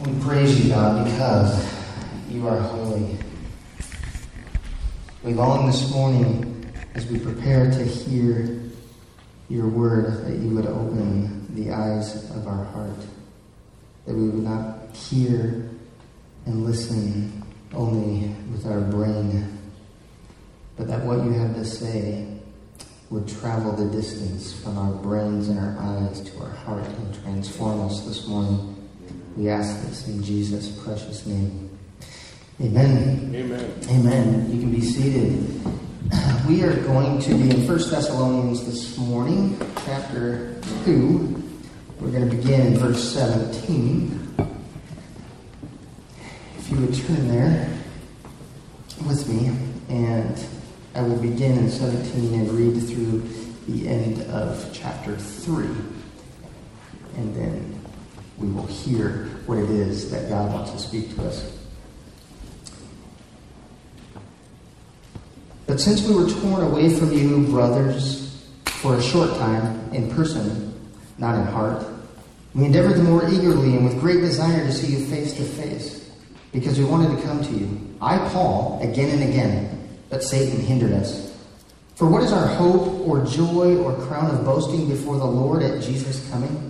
We praise you, God, because you are holy. We long this morning as we prepare to hear your word that you would open the eyes of our heart, that we would not hear and listen only with our brain, but that what you have to say would travel the distance from our brains and our eyes to our heart and transform us this morning. We ask this in Jesus' precious name. Amen. Amen. Amen. You can be seated. We are going to be in 1 Thessalonians this morning, chapter 2. We're going to begin in verse 17. If you would turn there with me, and I will begin in 17 and read through the end of chapter 3. And then we will hear what it is that God wants to speak to us. But since we were torn away from you, brothers, for a short time, in person, not in heart, we endeavored the more eagerly and with great desire to see you face to face, because we wanted to come to you. I, Paul, again and again, but Satan hindered us. For what is our hope or joy or crown of boasting before the Lord at Jesus' coming?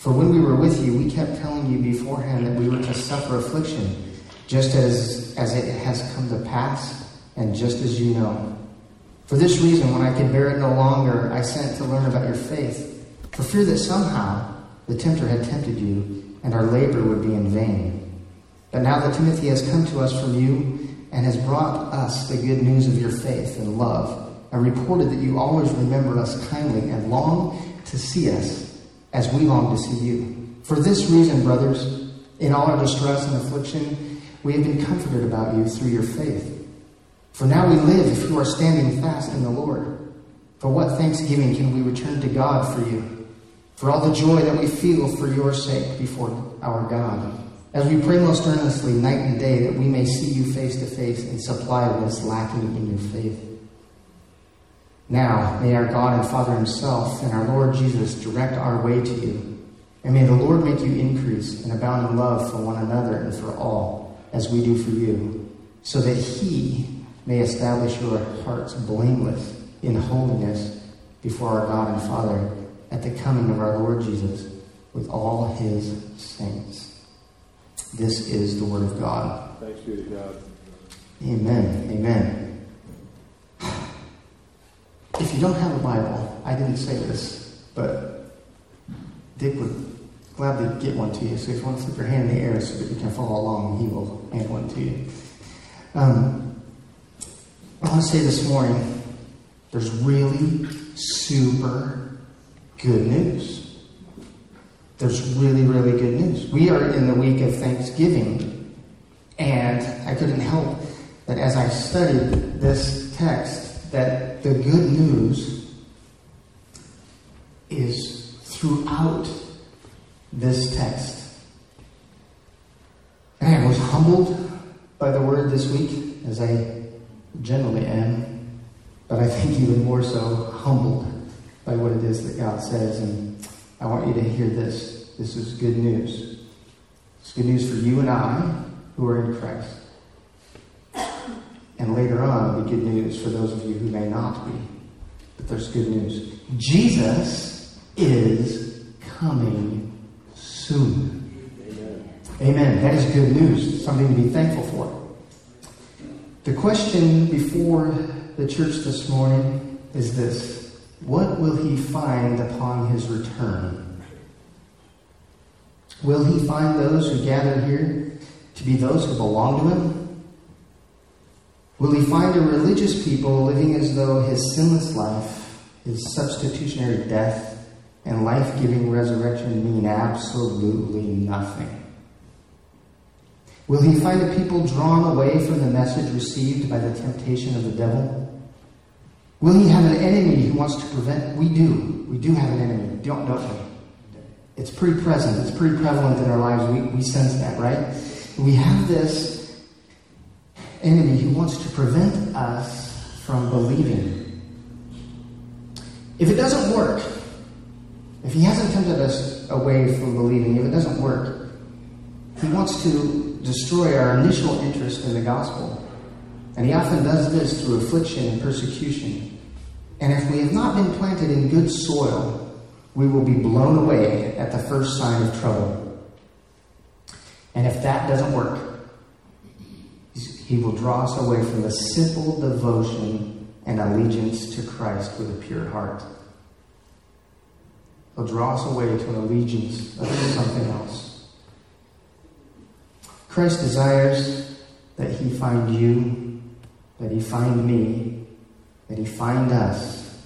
For when we were with you, we kept telling you beforehand that we were to suffer affliction, just as, as it has come to pass, and just as you know. For this reason, when I could bear it no longer, I sent to learn about your faith, for fear that somehow the tempter had tempted you, and our labor would be in vain. But now that Timothy has come to us from you, and has brought us the good news of your faith and love, and reported that you always remember us kindly and long to see us as we long to see you. For this reason, brothers, in all our distress and affliction, we have been comforted about you through your faith. For now we live if you are standing fast in the Lord. For what thanksgiving can we return to God for you? For all the joy that we feel for your sake before our God. As we pray most earnestly night and day that we may see you face to face and supply what is lacking in your faith. Now, may our God and Father Himself and our Lord Jesus direct our way to you. And may the Lord make you increase and abound in love for one another and for all, as we do for you, so that He may establish your hearts blameless in holiness before our God and Father at the coming of our Lord Jesus with all His saints. This is the Word of God. Thanks be to God. Amen. Amen. If you don't have a Bible, I didn't say this, but Dick would gladly get one to you. So if you want to flip your hand in the air so that you can follow along, he will hand one to you. Um, I want to say this morning there's really super good news. There's really, really good news. We are in the week of Thanksgiving, and I couldn't help that as I studied this text, that the good news is throughout this text. And I was humbled by the word this week, as I generally am, but I think even more so humbled by what it is that God says. And I want you to hear this. This is good news. It's good news for you and I who are in Christ. And later on, be good news for those of you who may not be. But there's good news. Jesus is coming soon. Amen. Amen. That is good news. Something to be thankful for. The question before the church this morning is this What will he find upon his return? Will he find those who gather here to be those who belong to him? Will he find a religious people living as though his sinless life, his substitutionary death, and life giving resurrection mean absolutely nothing? Will he find a people drawn away from the message received by the temptation of the devil? Will he have an enemy who wants to prevent? We do. We do have an enemy, don't, don't we? It's pretty present. It's pretty prevalent in our lives. We, we sense that, right? We have this enemy who wants to prevent us from believing. If it doesn't work, if he hasn't tempted us away from believing, if it doesn't work, he wants to destroy our initial interest in the gospel. And he often does this through affliction and persecution. And if we have not been planted in good soil, we will be blown away at the first sign of trouble. And if that doesn't work, he will draw us away from the simple devotion and allegiance to Christ with a pure heart. He'll draw us away to an allegiance of something else. Christ desires that he find you, that he find me, that he find us,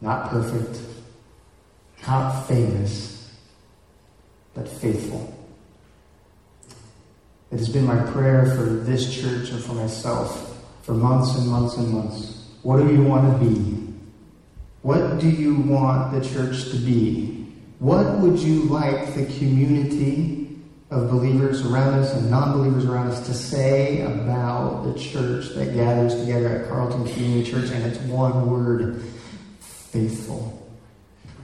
not perfect, not famous, but faithful. It has been my prayer for this church and for myself for months and months and months. What do you want to be? What do you want the church to be? What would you like the community of believers around us and non believers around us to say about the church that gathers together at Carlton Community Church? And it's one word faithful.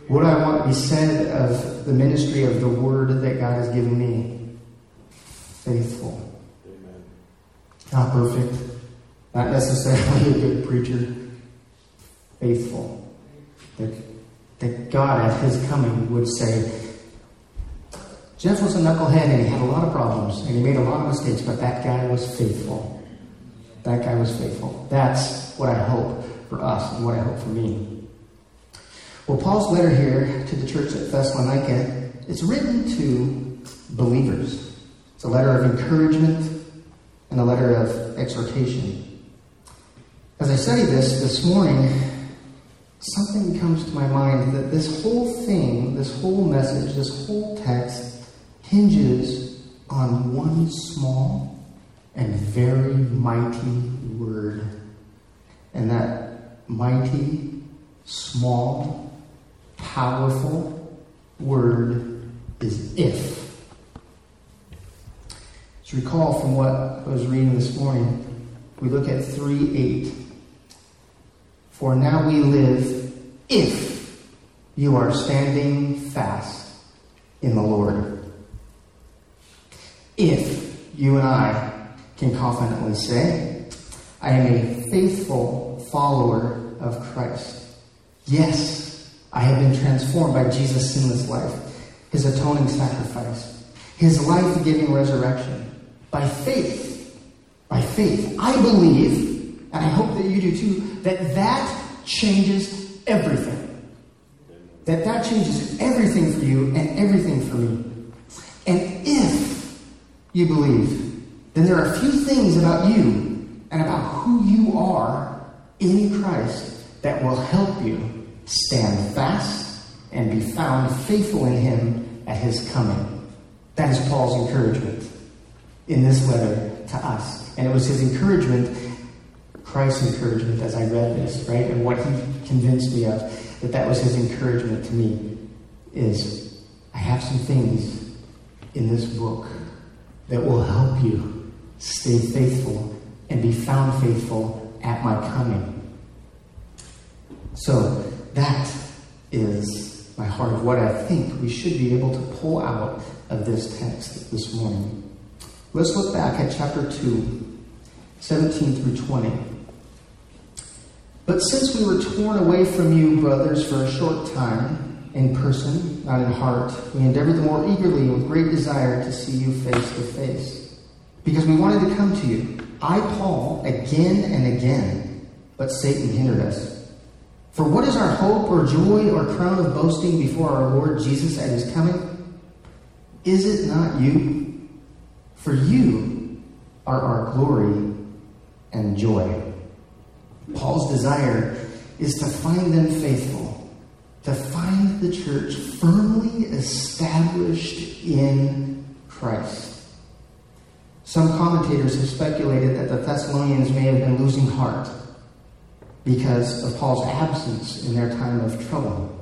What do I want to be said of the ministry of the word that God has given me? Faithful. Amen. Not perfect. Not necessarily a good preacher. Faithful. That, that God at his coming would say, Jeff was a knucklehead and he had a lot of problems and he made a lot of mistakes, but that guy was faithful. That guy was faithful. That's what I hope for us and what I hope for me. Well, Paul's letter here to the church at Thessalonica, it's written to believers. It's a letter of encouragement and a letter of exhortation. As I study this this morning, something comes to my mind that this whole thing, this whole message, this whole text hinges on one small and very mighty word. And that mighty, small, powerful word is if. To recall from what I was reading this morning, we look at 3 8. For now we live if you are standing fast in the Lord. If you and I can confidently say, I am a faithful follower of Christ. Yes, I have been transformed by Jesus' sinless life, his atoning sacrifice, his life giving resurrection. By faith, by faith, I believe, and I hope that you do too, that that changes everything. That that changes everything for you and everything for me. And if you believe, then there are a few things about you and about who you are in Christ that will help you stand fast, and be found faithful in him at his coming. That is Paul's encouragement in this letter to us. And it was his encouragement, Christ's encouragement, as I read this, right? And what he convinced me of, that that was his encouragement to me, is I have some things in this book that will help you stay faithful and be found faithful at my coming. So, that is my heart of what I think we should be able to pull out of this text this morning. Let's look back at chapter 2, 17 through 20. But since we were torn away from you, brothers, for a short time, in person, not in heart, we endeavored the more eagerly with great desire to see you face to face. Because we wanted to come to you. I, Paul, again and again, but Satan hindered us. For what is our hope or joy or crown of boasting before our Lord Jesus at his coming? Is it not you? For you are our glory and joy. Paul's desire is to find them faithful, to find the church firmly established in Christ. Some commentators have speculated that the Thessalonians may have been losing heart because of Paul's absence in their time of trouble.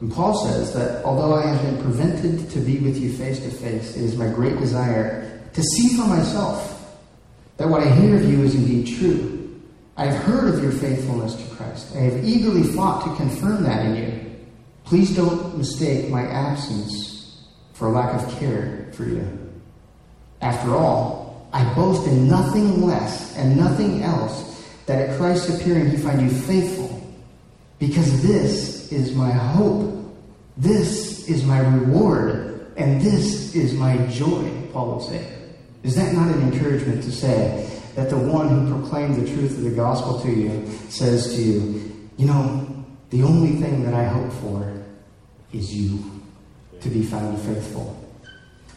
And Paul says that although I have been prevented to be with you face to face, it is my great desire to see for myself that what I hear of you is indeed true. I have heard of your faithfulness to Christ. I have eagerly fought to confirm that in you. Please don't mistake my absence for a lack of care for you. After all, I boast in nothing less and nothing else that at Christ's appearing he find you faithful, because this is my hope. This is my reward, and this is my joy, Paul would say. Is that not an encouragement to say that the one who proclaimed the truth of the gospel to you says to you, You know, the only thing that I hope for is you to be found faithful.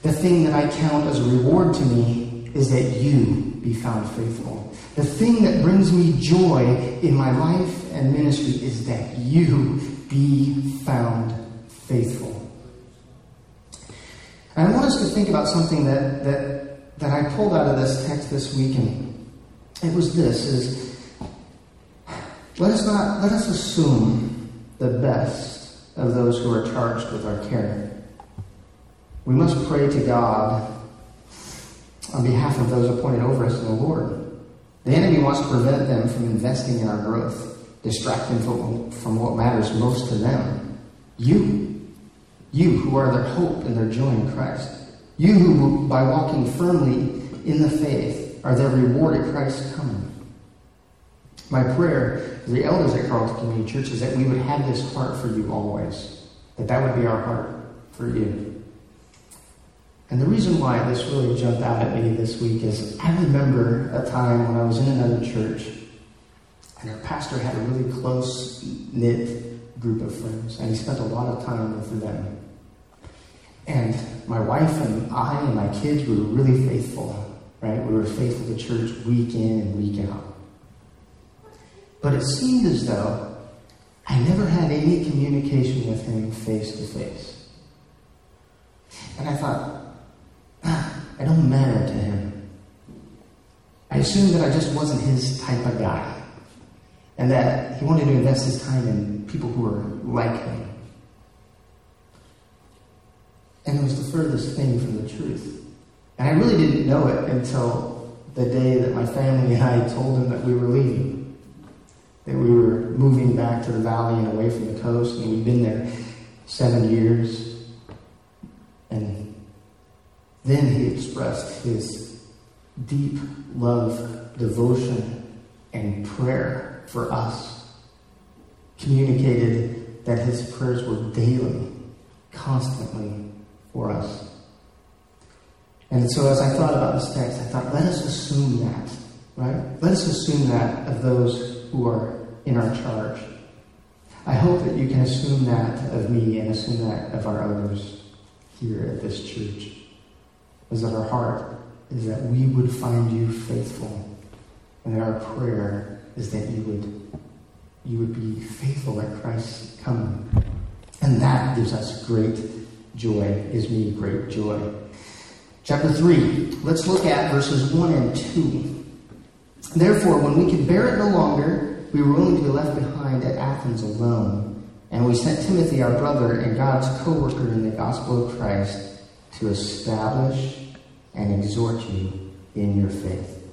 The thing that I count as a reward to me is that you be found faithful. The thing that brings me joy in my life and ministry is that you be found faithful. And I want us to think about something that, that, that I pulled out of this text this week, and it was this is let us not let us assume the best of those who are charged with our care. We must pray to God on behalf of those appointed over us in the Lord. The enemy wants to prevent them from investing in our growth, distract them from what matters most to them. You. You who are their hope and their joy in Christ. You who, by walking firmly in the faith, are their reward at Christ's coming. My prayer for the elders at Carlton Community Church is that we would have this heart for you always. That that would be our heart for you. And the reason why this really jumped out at me this week is I remember a time when I was in another church and our pastor had a really close knit group of friends and he spent a lot of time with them. And my wife and I and my kids we were really faithful, right? We were faithful to church week in and week out. But it seemed as though I never had any communication with him face to face. And I thought, ah, I don't matter to him. I assumed that I just wasn't his type of guy. And that he wanted to invest his time in people who were like him. And it was the furthest thing from the truth. And I really didn't know it until the day that my family and I told him that we were leaving. That we were moving back to the valley and away from the coast, and we'd been there seven years. And then he expressed his deep love, devotion, and prayer for us. Communicated that his prayers were daily, constantly for us. And so as I thought about this text, I thought, let us assume that, right? Let us assume that of those who are in our charge. I hope that you can assume that of me and assume that of our others here at this church is that our heart is that we would find you faithful. And that our prayer is that you would you would be faithful at Christ's coming. And that gives us great joy, gives me great joy. Chapter 3, let's look at verses 1 and 2. Therefore, when we could bear it no longer, we were willing to be left behind at Athens alone. And we sent Timothy, our brother and God's co worker in the gospel of Christ, to establish and exhort you in your faith.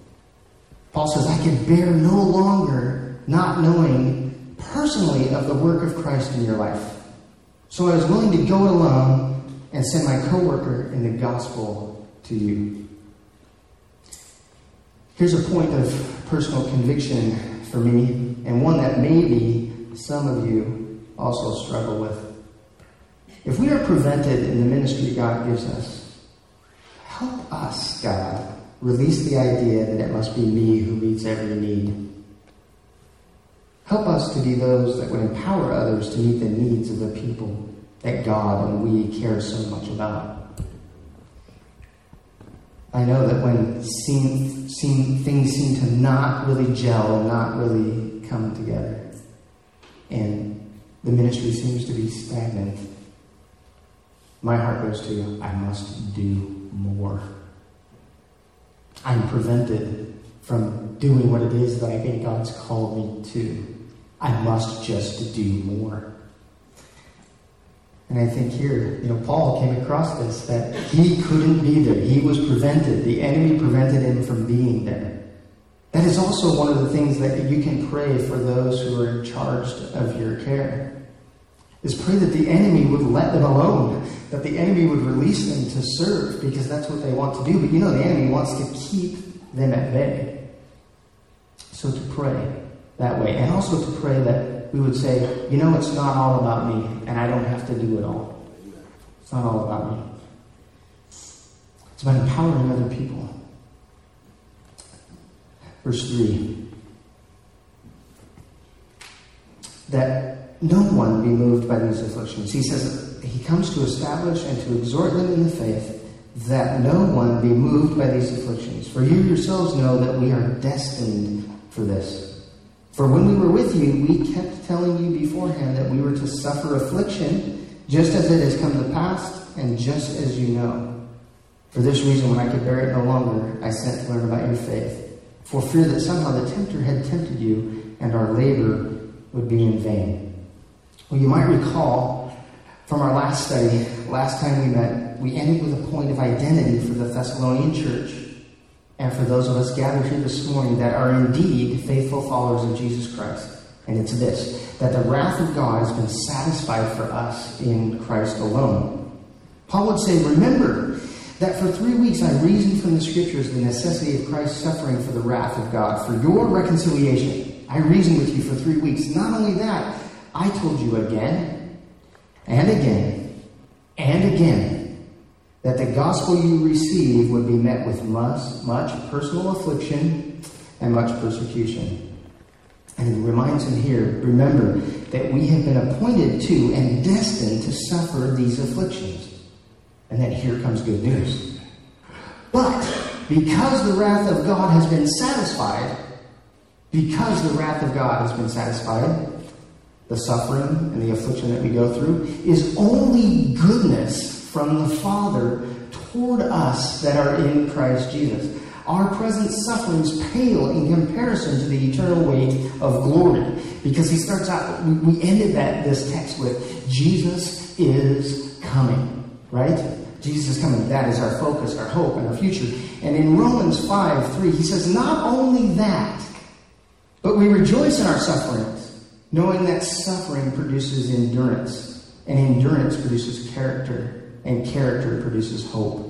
Paul says, I can bear no longer not knowing personally of the work of Christ in your life. So I was willing to go it alone and send my coworker in the gospel to you. Here's a point of personal conviction for me, and one that maybe some of you also struggle with. If we are prevented in the ministry God gives us, Help us, God, release the idea that it must be me who meets every need. Help us to be those that would empower others to meet the needs of the people that God and we care so much about. I know that when seem, seem, things seem to not really gel and not really come together, and the ministry seems to be stagnant, my heart goes to, you, I must do more. I'm prevented from doing what it is that I think God's called me to. I must just do more. And I think here, you know, Paul came across this that he couldn't be there. He was prevented. The enemy prevented him from being there. That is also one of the things that you can pray for those who are in charge of your care. Is pray that the enemy would let them alone, that the enemy would release them to serve because that's what they want to do. But you know, the enemy wants to keep them at bay. So to pray that way, and also to pray that we would say, you know, it's not all about me, and I don't have to do it all. It's not all about me. It's about empowering other people. Verse 3 that no one be moved by these afflictions. He says he comes to establish and to exhort them in the faith that no one be moved by these afflictions. For you yourselves know that we are destined for this. For when we were with you, we kept telling you beforehand that we were to suffer affliction, just as it has come to pass, and just as you know. For this reason, when I could bear it no longer, I sent to learn about your faith for fear that somehow the tempter had tempted you and our labor would be in vain. Well, you might recall from our last study, last time we met, we ended with a point of identity for the Thessalonian church and for those of us gathered here this morning that are indeed faithful followers of Jesus Christ. And it's this that the wrath of God has been satisfied for us in Christ alone. Paul would say, Remember, that for three weeks I reasoned from the scriptures the necessity of Christ's suffering for the wrath of God, for your reconciliation. I reasoned with you for three weeks. Not only that, I told you again and again and again that the gospel you receive would be met with much, much personal affliction and much persecution. And he reminds him here remember that we have been appointed to and destined to suffer these afflictions. And then here comes good news. But because the wrath of God has been satisfied, because the wrath of God has been satisfied, the suffering and the affliction that we go through is only goodness from the Father toward us that are in Christ Jesus. Our present sufferings pale in comparison to the eternal weight of glory. Because he starts out, we ended that this text with Jesus is coming. Right? Jesus is coming. That is our focus, our hope, and our future. And in Romans 5 3, he says, Not only that, but we rejoice in our sufferings, knowing that suffering produces endurance, and endurance produces character, and character produces hope.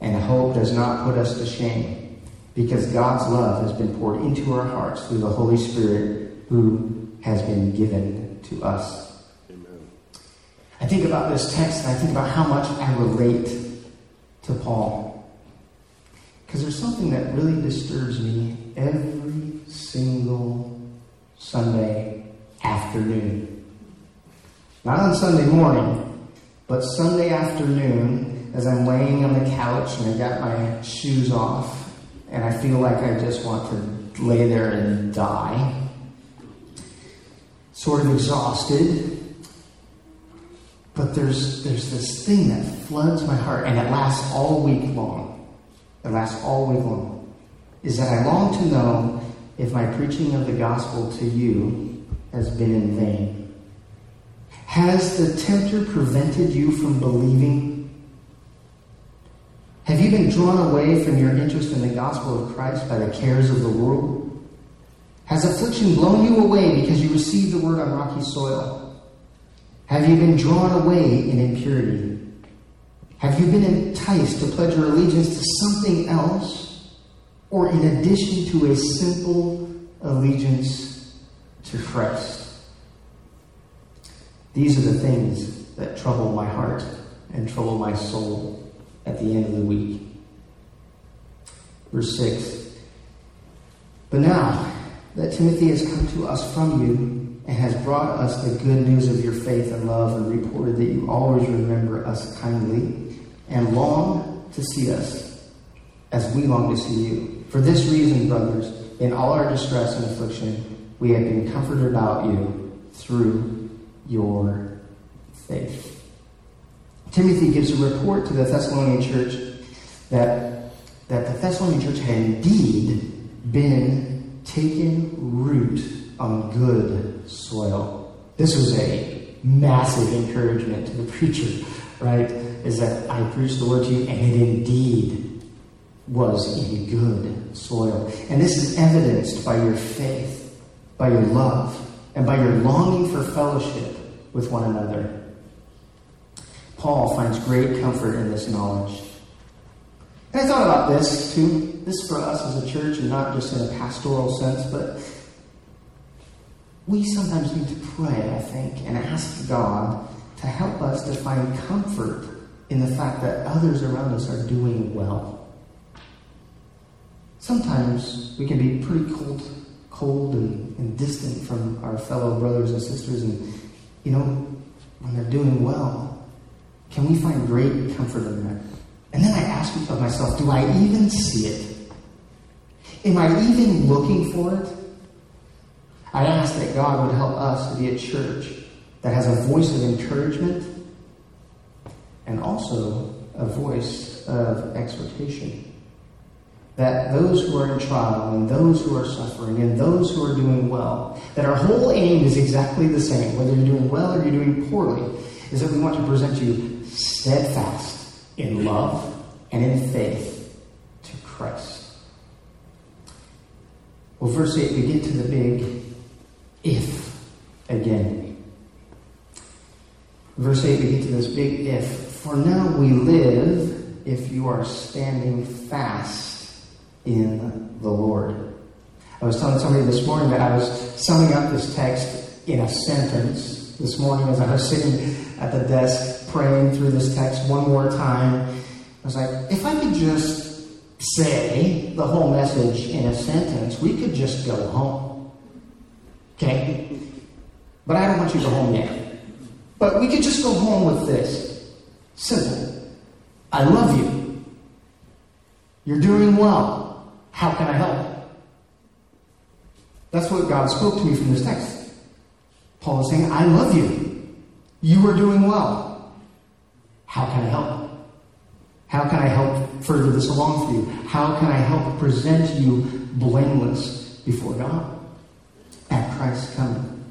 And hope does not put us to shame, because God's love has been poured into our hearts through the Holy Spirit who has been given to us. Amen. I think about this text and I think about how much I relate to Paul. Because there's something that really disturbs me every single Sunday afternoon. Not on Sunday morning, but Sunday afternoon as I'm laying on the couch and I got my shoes off and I feel like I just want to lay there and die. Sort of exhausted, but there's, there's this thing that floods my heart, and it lasts all week long. It lasts all week long. Is that I long to know if my preaching of the gospel to you has been in vain. Has the tempter prevented you from believing? Have you been drawn away from your interest in the gospel of Christ by the cares of the world? Has affliction blown you away because you received the word on rocky soil? Have you been drawn away in impurity? Have you been enticed to pledge your allegiance to something else, or in addition to a simple allegiance to Christ? These are the things that trouble my heart and trouble my soul at the end of the week. Verse 6 But now that Timothy has come to us from you, and has brought us the good news of your faith and love and reported that you always remember us kindly and long to see us as we long to see you. For this reason, brothers, in all our distress and affliction, we have been comforted about you through your faith. Timothy gives a report to the Thessalonian church that that the Thessalonian church had indeed been taken root on good soil. This was a massive encouragement to the preacher, right? Is that I preached the word to you, and it indeed was in good soil. And this is evidenced by your faith, by your love, and by your longing for fellowship with one another. Paul finds great comfort in this knowledge. And I thought about this too. This for us as a church, and not just in a pastoral sense, but we sometimes need to pray, I think, and ask God to help us to find comfort in the fact that others around us are doing well. Sometimes we can be pretty cold, cold and, and distant from our fellow brothers and sisters, and you know, when they're doing well, can we find great comfort in that? And then I ask of myself, do I even see it? Am I even looking for it? I ask that God would help us to be a church that has a voice of encouragement and also a voice of exhortation. That those who are in trial and those who are suffering and those who are doing well, that our whole aim is exactly the same, whether you're doing well or you're doing poorly, is that we want to present you steadfast in love and in faith to Christ. Well, verse 8, we get to the big if again. Verse 8, we get to this big if. For now we live if you are standing fast in the Lord. I was telling somebody this morning that I was summing up this text in a sentence this morning as I was sitting at the desk praying through this text one more time. I was like, if I could just say the whole message in a sentence, we could just go home. Okay? But I don't want you to go home yet. But we could just go home with this. Simple. I love you. You're doing well. How can I help? That's what God spoke to me from this text. Paul is saying, I love you. You are doing well. How can I help? How can I help further this along for you? How can I help present you blameless before God at Christ's coming?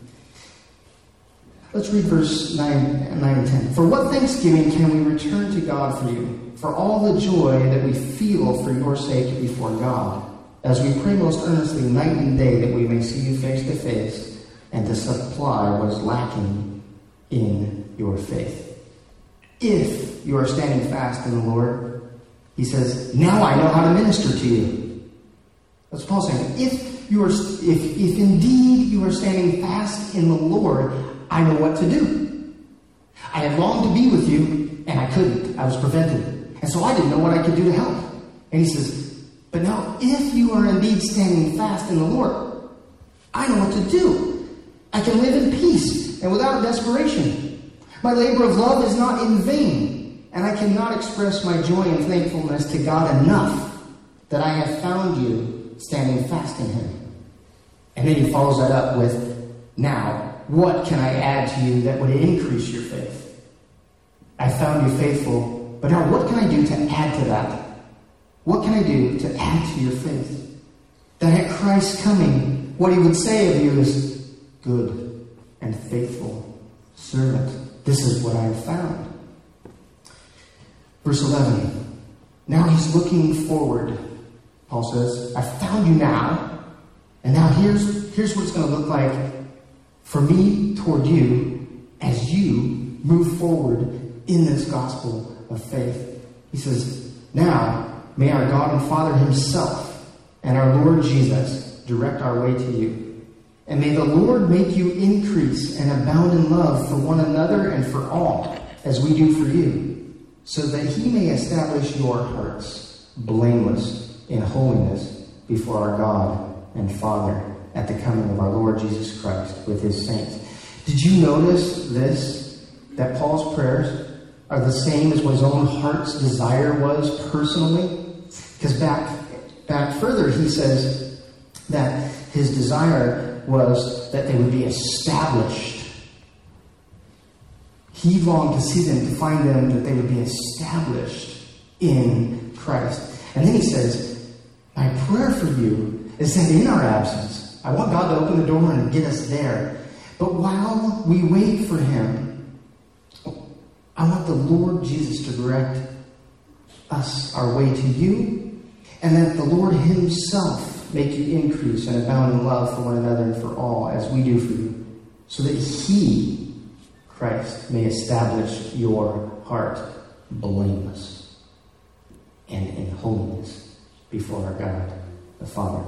Let's read verse 9, 9 and 10. For what thanksgiving can we return to God for you? For all the joy that we feel for your sake before God, as we pray most earnestly night and day that we may see you face to face and to supply what is lacking in your faith. If you are standing fast in the Lord, he says, now I know how to minister to you. That's Paul saying. If you are, if, if indeed you are standing fast in the Lord, I know what to do. I had longed to be with you, and I couldn't. I was prevented. And so I didn't know what I could do to help. And he says, But now, if you are indeed standing fast in the Lord, I know what to do. I can live in peace and without desperation. My labor of love is not in vain, and I cannot express my joy and thankfulness to God enough that I have found you standing fast in Him. And then he follows that up with, Now, what can I add to you that would increase your faith? I found you faithful, but now what can I do to add to that? What can I do to add to your faith? That at Christ's coming, what he would say of you is, Good and faithful servant. This is what I have found. Verse 11. Now he's looking forward. Paul says, I found you now, and now here's, here's what it's going to look like for me toward you as you move forward in this gospel of faith. He says, Now may our God and Father Himself and our Lord Jesus direct our way to you. And may the Lord make you increase and abound in love for one another and for all, as we do for you, so that He may establish your hearts blameless in holiness before our God and Father at the coming of our Lord Jesus Christ with his saints. Did you notice this? That Paul's prayers are the same as what his own heart's desire was personally? Because back back further he says that his desire was that they would be established. He longed to see them, to find them that they would be established in Christ. And then he says, My prayer for you is that in our absence, I want God to open the door and get us there. But while we wait for him, I want the Lord Jesus to direct us our way to you, and that the Lord Himself make you increase and abound in love for one another and for all, as we do for you, so that He, Christ, may establish your heart blameless and in holiness before our God, the Father.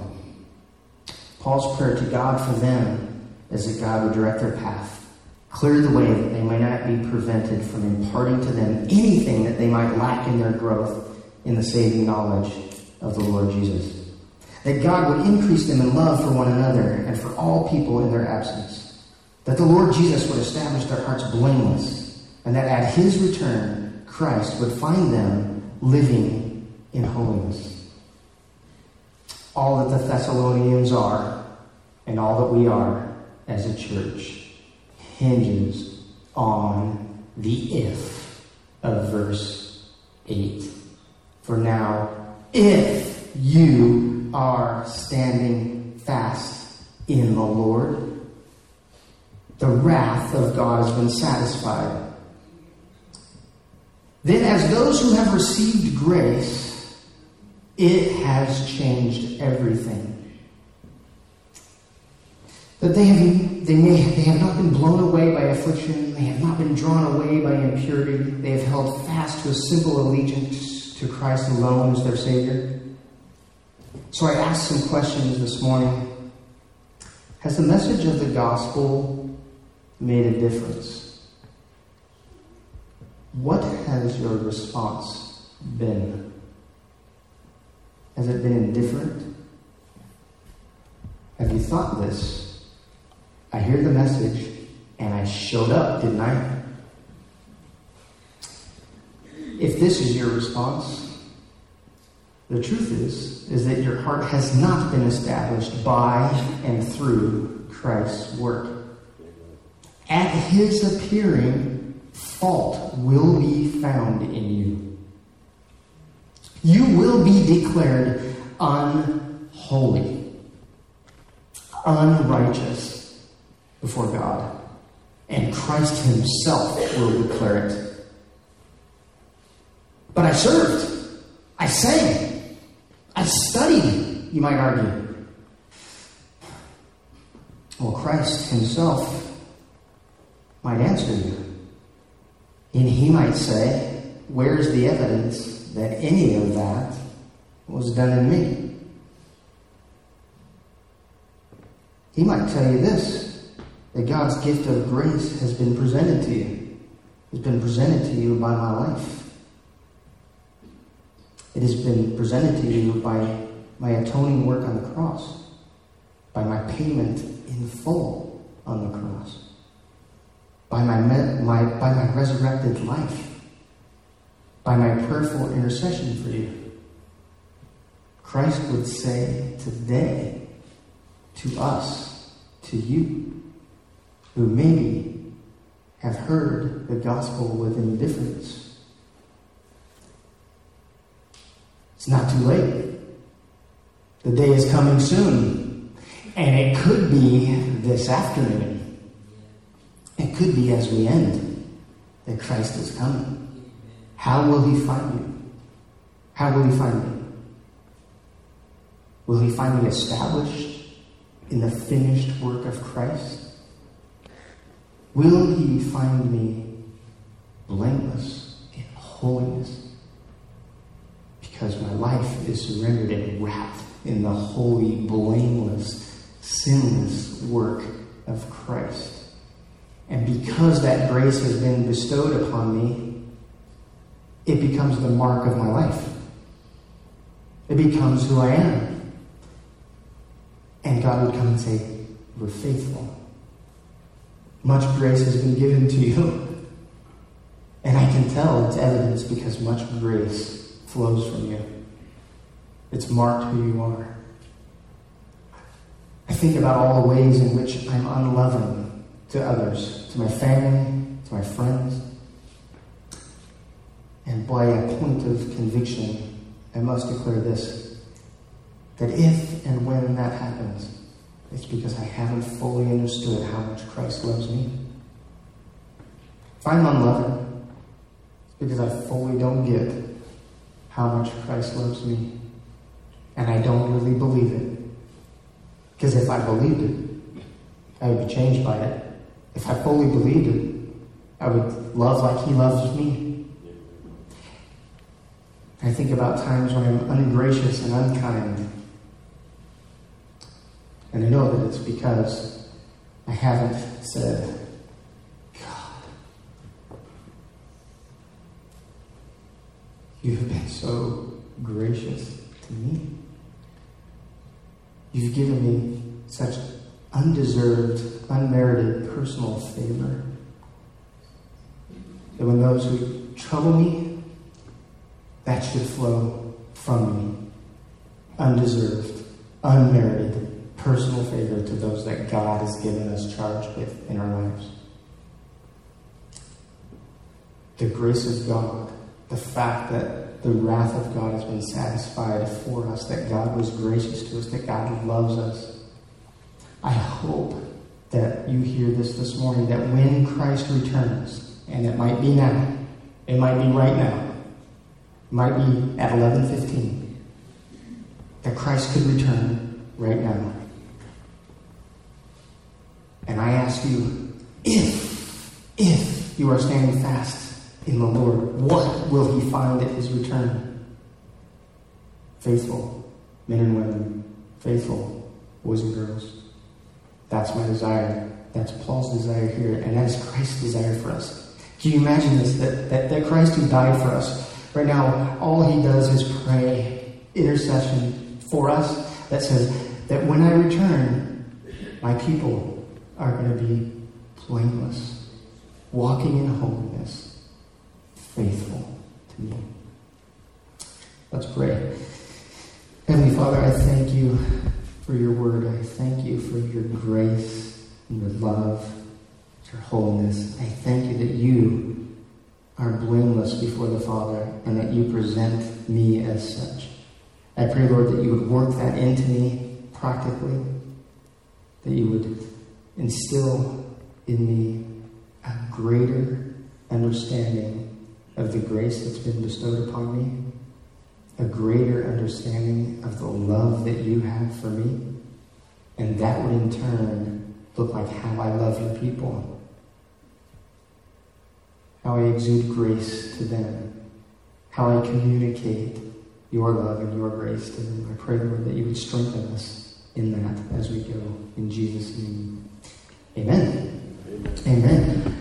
Paul's prayer to God for them is that God would direct their path Clear the way that they might not be prevented from imparting to them anything that they might lack in their growth in the saving knowledge of the Lord Jesus. That God would increase them in love for one another and for all people in their absence. That the Lord Jesus would establish their hearts blameless, and that at his return, Christ would find them living in holiness. All that the Thessalonians are, and all that we are as a church hinges on the if of verse 8. For now, if you are standing fast in the Lord, the wrath of God has been satisfied. Then, as those who have received grace, it has changed everything that they have, they, may, they have not been blown away by affliction, they have not been drawn away by impurity, they have held fast to a simple allegiance to Christ alone as their Savior. So I asked some questions this morning. Has the message of the gospel made a difference? What has your response been? Has it been indifferent? Have you thought this? I hear the message and I showed up, didn't I? If this is your response, the truth is, is that your heart has not been established by and through Christ's work. At his appearing, fault will be found in you. You will be declared unholy, unrighteous, before God. And Christ Himself will declare it. But I served. I sang. I studied, you might argue. Well, Christ Himself might answer you. And He might say, Where's the evidence that any of that was done in me? He might tell you this that God's gift of grace has been presented to you, has been presented to you by my life. It has been presented to you by my atoning work on the cross, by my payment in full on the cross, by my, my, by my resurrected life, by my prayerful intercession for you. Christ would say today to us, to you, who maybe have heard the gospel with indifference. It's not too late. The day is coming soon. And it could be this afternoon. It could be as we end that Christ is coming. How will he find you? How will he find me? Will he find me established in the finished work of Christ? Will he find me blameless in holiness? Because my life is surrendered and wrapped in the holy, blameless, sinless work of Christ. And because that grace has been bestowed upon me, it becomes the mark of my life. It becomes who I am. And God would come and say, We're faithful. Much grace has been given to you. And I can tell it's evidence because much grace flows from you. It's marked who you are. I think about all the ways in which I'm unloving to others, to my family, to my friends. And by a point of conviction, I must declare this that if and when that happens, it's because I haven't fully understood how much Christ loves me. If I'm unloving, it's because I fully don't get how much Christ loves me. And I don't really believe it. Because if I believed it, I would be changed by it. If I fully believed it, I would love like He loves me. I think about times when I'm ungracious and unkind. And I know that it's because I haven't said, God, you have been so gracious to me. You've given me such undeserved, unmerited personal favor. That when those who trouble me, that should flow from me. Undeserved, unmerited personal favor to those that God has given us charge with in our lives. The grace of God, the fact that the wrath of God has been satisfied for us, that God was gracious to us, that God loves us. I hope that you hear this this morning, that when Christ returns, and it might be now, it might be right now, it might be at 11.15, that Christ could return right now. And I ask you, if, if you are standing fast in the Lord, what will he find at his return? Faithful men and women, faithful boys and girls. That's my desire. That's Paul's desire here, and that's Christ's desire for us. Can you imagine this? That, that, that Christ who died for us, right now, all he does is pray intercession for us that says that when I return, my people are going to be blameless, walking in holiness, faithful to me. Let's pray. Heavenly Father, I thank you for your word. I thank you for your grace and your love, your holiness. I thank you that you are blameless before the Father and that you present me as such. I pray, Lord, that you would work that into me practically, that you would instill in me a greater understanding of the grace that's been bestowed upon me, a greater understanding of the love that you have for me, and that would in turn look like how I love your people, how I exude grace to them, how I communicate your love and your grace to them. I pray, Lord, that you would strengthen us in that as we go. In Jesus' name. Amen. Amen. Amen.